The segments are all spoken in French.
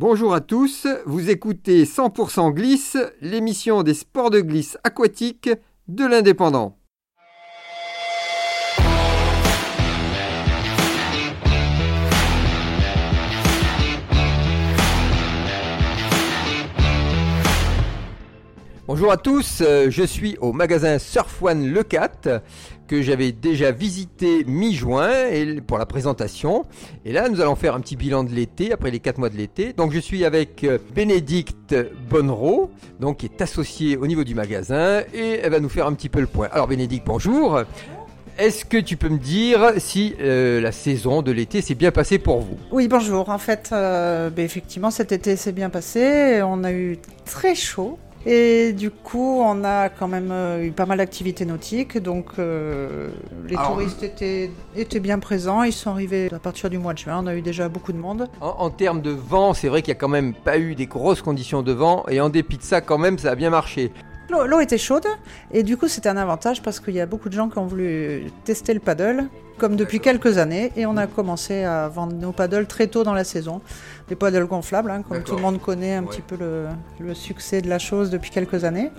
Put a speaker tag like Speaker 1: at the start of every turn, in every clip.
Speaker 1: Bonjour à tous, vous écoutez 100% Glisse, l'émission des sports de glisse aquatique de l'Indépendant. Bonjour à tous, euh, je suis au magasin Surf One Le 4 que j'avais déjà visité mi-juin pour la présentation. Et là, nous allons faire un petit bilan de l'été, après les 4 mois de l'été. Donc, je suis avec euh, Bénédicte Bonnereau, donc qui est associée au niveau du magasin, et elle va nous faire un petit peu le point. Alors, Bénédicte, bonjour. Est-ce que tu peux me dire si euh, la saison de l'été s'est bien passée pour vous?
Speaker 2: Oui, bonjour. En fait, ben, effectivement, cet été s'est bien passé. On a eu très chaud. Et du coup, on a quand même euh, eu pas mal d'activités nautiques. Donc, euh, les touristes étaient, étaient, bien présents. Ils sont arrivés à partir du mois de juin. On a eu déjà beaucoup de monde.
Speaker 1: En, termes de vent, c'est vrai qu'il n'y a quand même pas eu des grosses conditions de vent. Et en dépit de ça, quand même, ça a bien marché.
Speaker 2: L'eau était chaude. Et du coup c'était un avantage parce qu'il y a beaucoup de gens qui ont voulu tester le paddle comme depuis quelques années. Et on a commencé à vendre nos paddles très tôt dans la saison. Des paddles gonflables, hein, comme tout le monde connaît un petit peu le, succès de la chose depuis quelques années.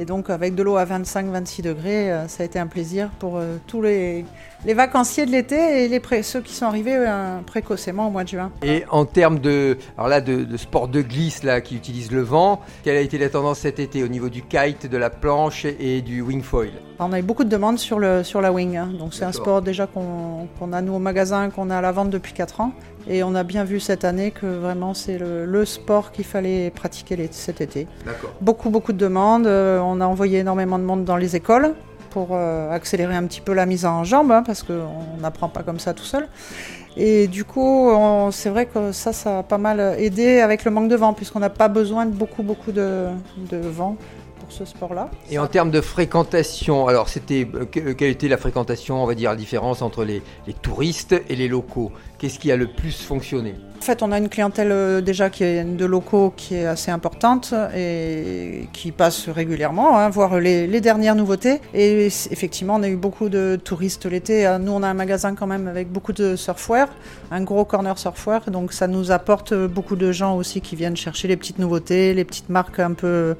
Speaker 2: Et donc avec de l'eau à 25-26 degrés, euh, ça a été un plaisir pour euh, tous les, les, vacanciers de l'été et les ceux qui sont arrivés euh, précocement au mois de juin.
Speaker 1: Et en termes de, alors là, de, de, sport de glisse là, qui utilise le vent, quelle a été la tendance cet été au niveau du kite, de la planche et du wing foil?
Speaker 2: On a eu beaucoup de demandes sur, le, sur la wing. Hein. Donc c'est un sport déjà qu'on a nous au magasin, qu'on a à la vente depuis 4 ans. Et on a bien vu cette année que vraiment c'est le, sport qu'il fallait pratiquer cet été. Beaucoup, beaucoup de demandes. On a envoyé énormément de monde dans les écoles pour euh, accélérer un petit peu la mise en jambe, hein, parce qu'on n'apprend pas comme ça tout seul. Et du coup, c'est vrai que ça, ça a pas mal aidé avec le manque de vent, puisqu'on n'a pas besoin de beaucoup, beaucoup de, vent ce sport-là.
Speaker 1: Et en termes de fréquentation, alors c'était euh, euh, quelle était la fréquentation, on va dire, la différence entre les touristes et les locaux? Qu'est-ce qui a le plus fonctionné?
Speaker 2: En fait, on a une clientèle euh, déjà qui est de locaux qui est assez importante et qui passe régulièrement, hein, voir les, les, dernières nouveautés. Et effectivement, on a eu beaucoup de touristes l'été. Nous, on a un magasin quand même avec beaucoup de surfwear, un gros corner surfwear, donc ça nous apporte beaucoup de gens aussi qui viennent chercher les petites nouveautés, les petites marques un peu.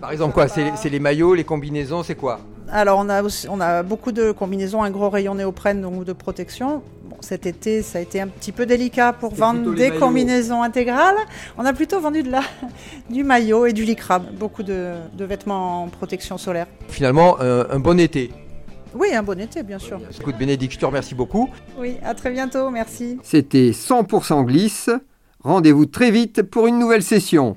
Speaker 1: par exemple, quoi c'est les maillots, les combinaisons, c'est quoi?
Speaker 2: Alors on a, on a beaucoup de combinaisons, un gros rayon néoprène donc de protection. Cet été, ça a été un petit peu délicat pour vendre des combinaisons intégrales. On a plutôt vendu de la, du maillot et du lycra, beaucoup de, vêtements en protection solaire.
Speaker 1: Finalement, euh, un bon été.
Speaker 2: Oui, un bon été, bien sûr.
Speaker 1: Écoute, Bénédicte, je te remercie beaucoup.
Speaker 2: Oui, à très bientôt, merci.
Speaker 1: C'était 100% glisse. Rendez-vous très vite pour une nouvelle session.